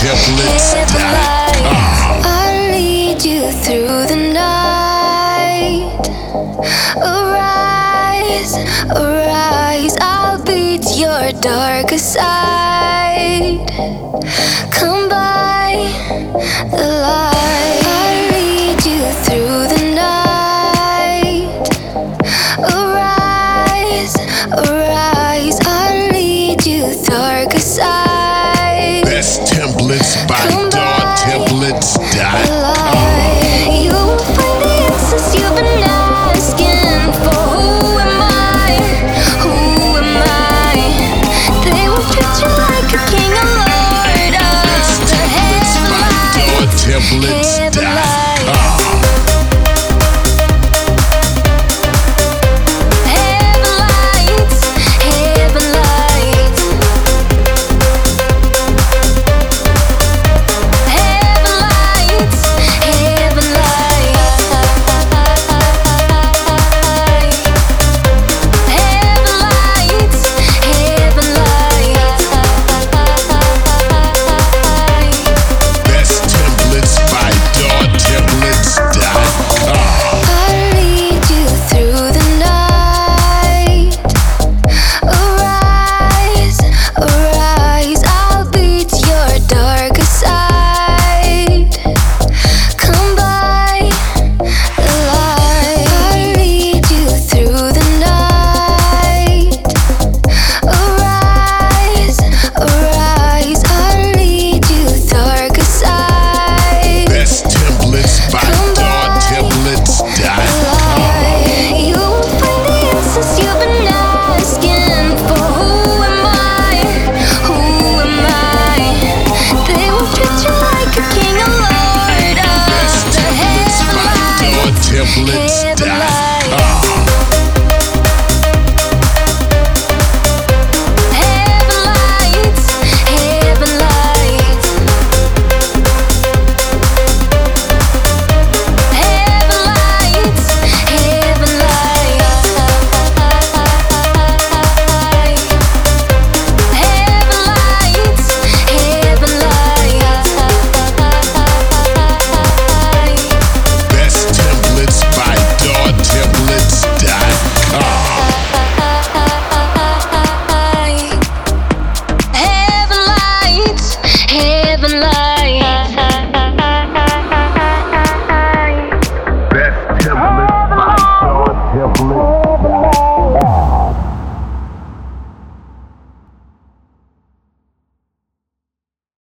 templates.com. I lead you through the night. Arise, arise. I'll beat your darkest side. Come by the light. I lead you through the night. By Let's die.